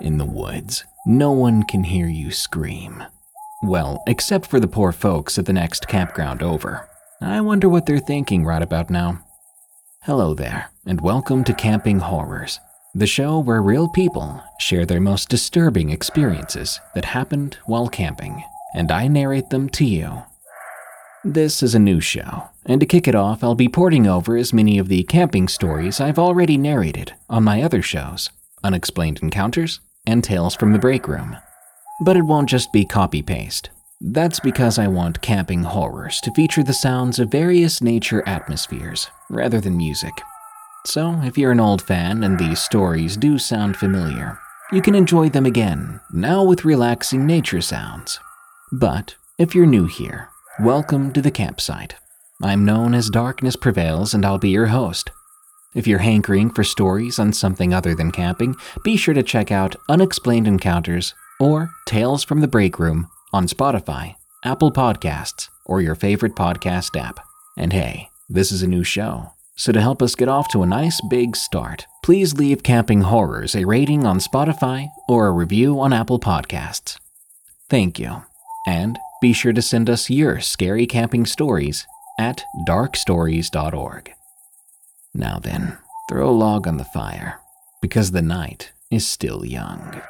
in the woods, no one can hear you scream. Well, except for the poor folks at the next campground over. I wonder what they're thinking right about now. Hello there, and welcome to Camping Horrors, the show where real people share their most disturbing experiences that happened while camping, and I narrate them to you. This is a new show, and to kick it off, I'll be porting over as many of the camping stories I've already narrated on my other shows Unexplained Encounters and Tales from the Break Room. But it won't just be copy paste. That's because I want camping horrors to feature the sounds of various nature atmospheres rather than music. So, if you're an old fan and these stories do sound familiar, you can enjoy them again, now with relaxing nature sounds. But if you're new here, welcome to the campsite. I'm known as Darkness Prevails and I'll be your host. If you're hankering for stories on something other than camping, be sure to check out Unexplained Encounters or Tales from the Break Room on Spotify, Apple Podcasts, or your favorite podcast app. And hey, this is a new show, so to help us get off to a nice big start, please leave Camping Horrors a rating on Spotify or a review on Apple Podcasts. Thank you. And be sure to send us your scary camping stories at darkstories.org. Now then, throw a log on the fire, because the night is still young.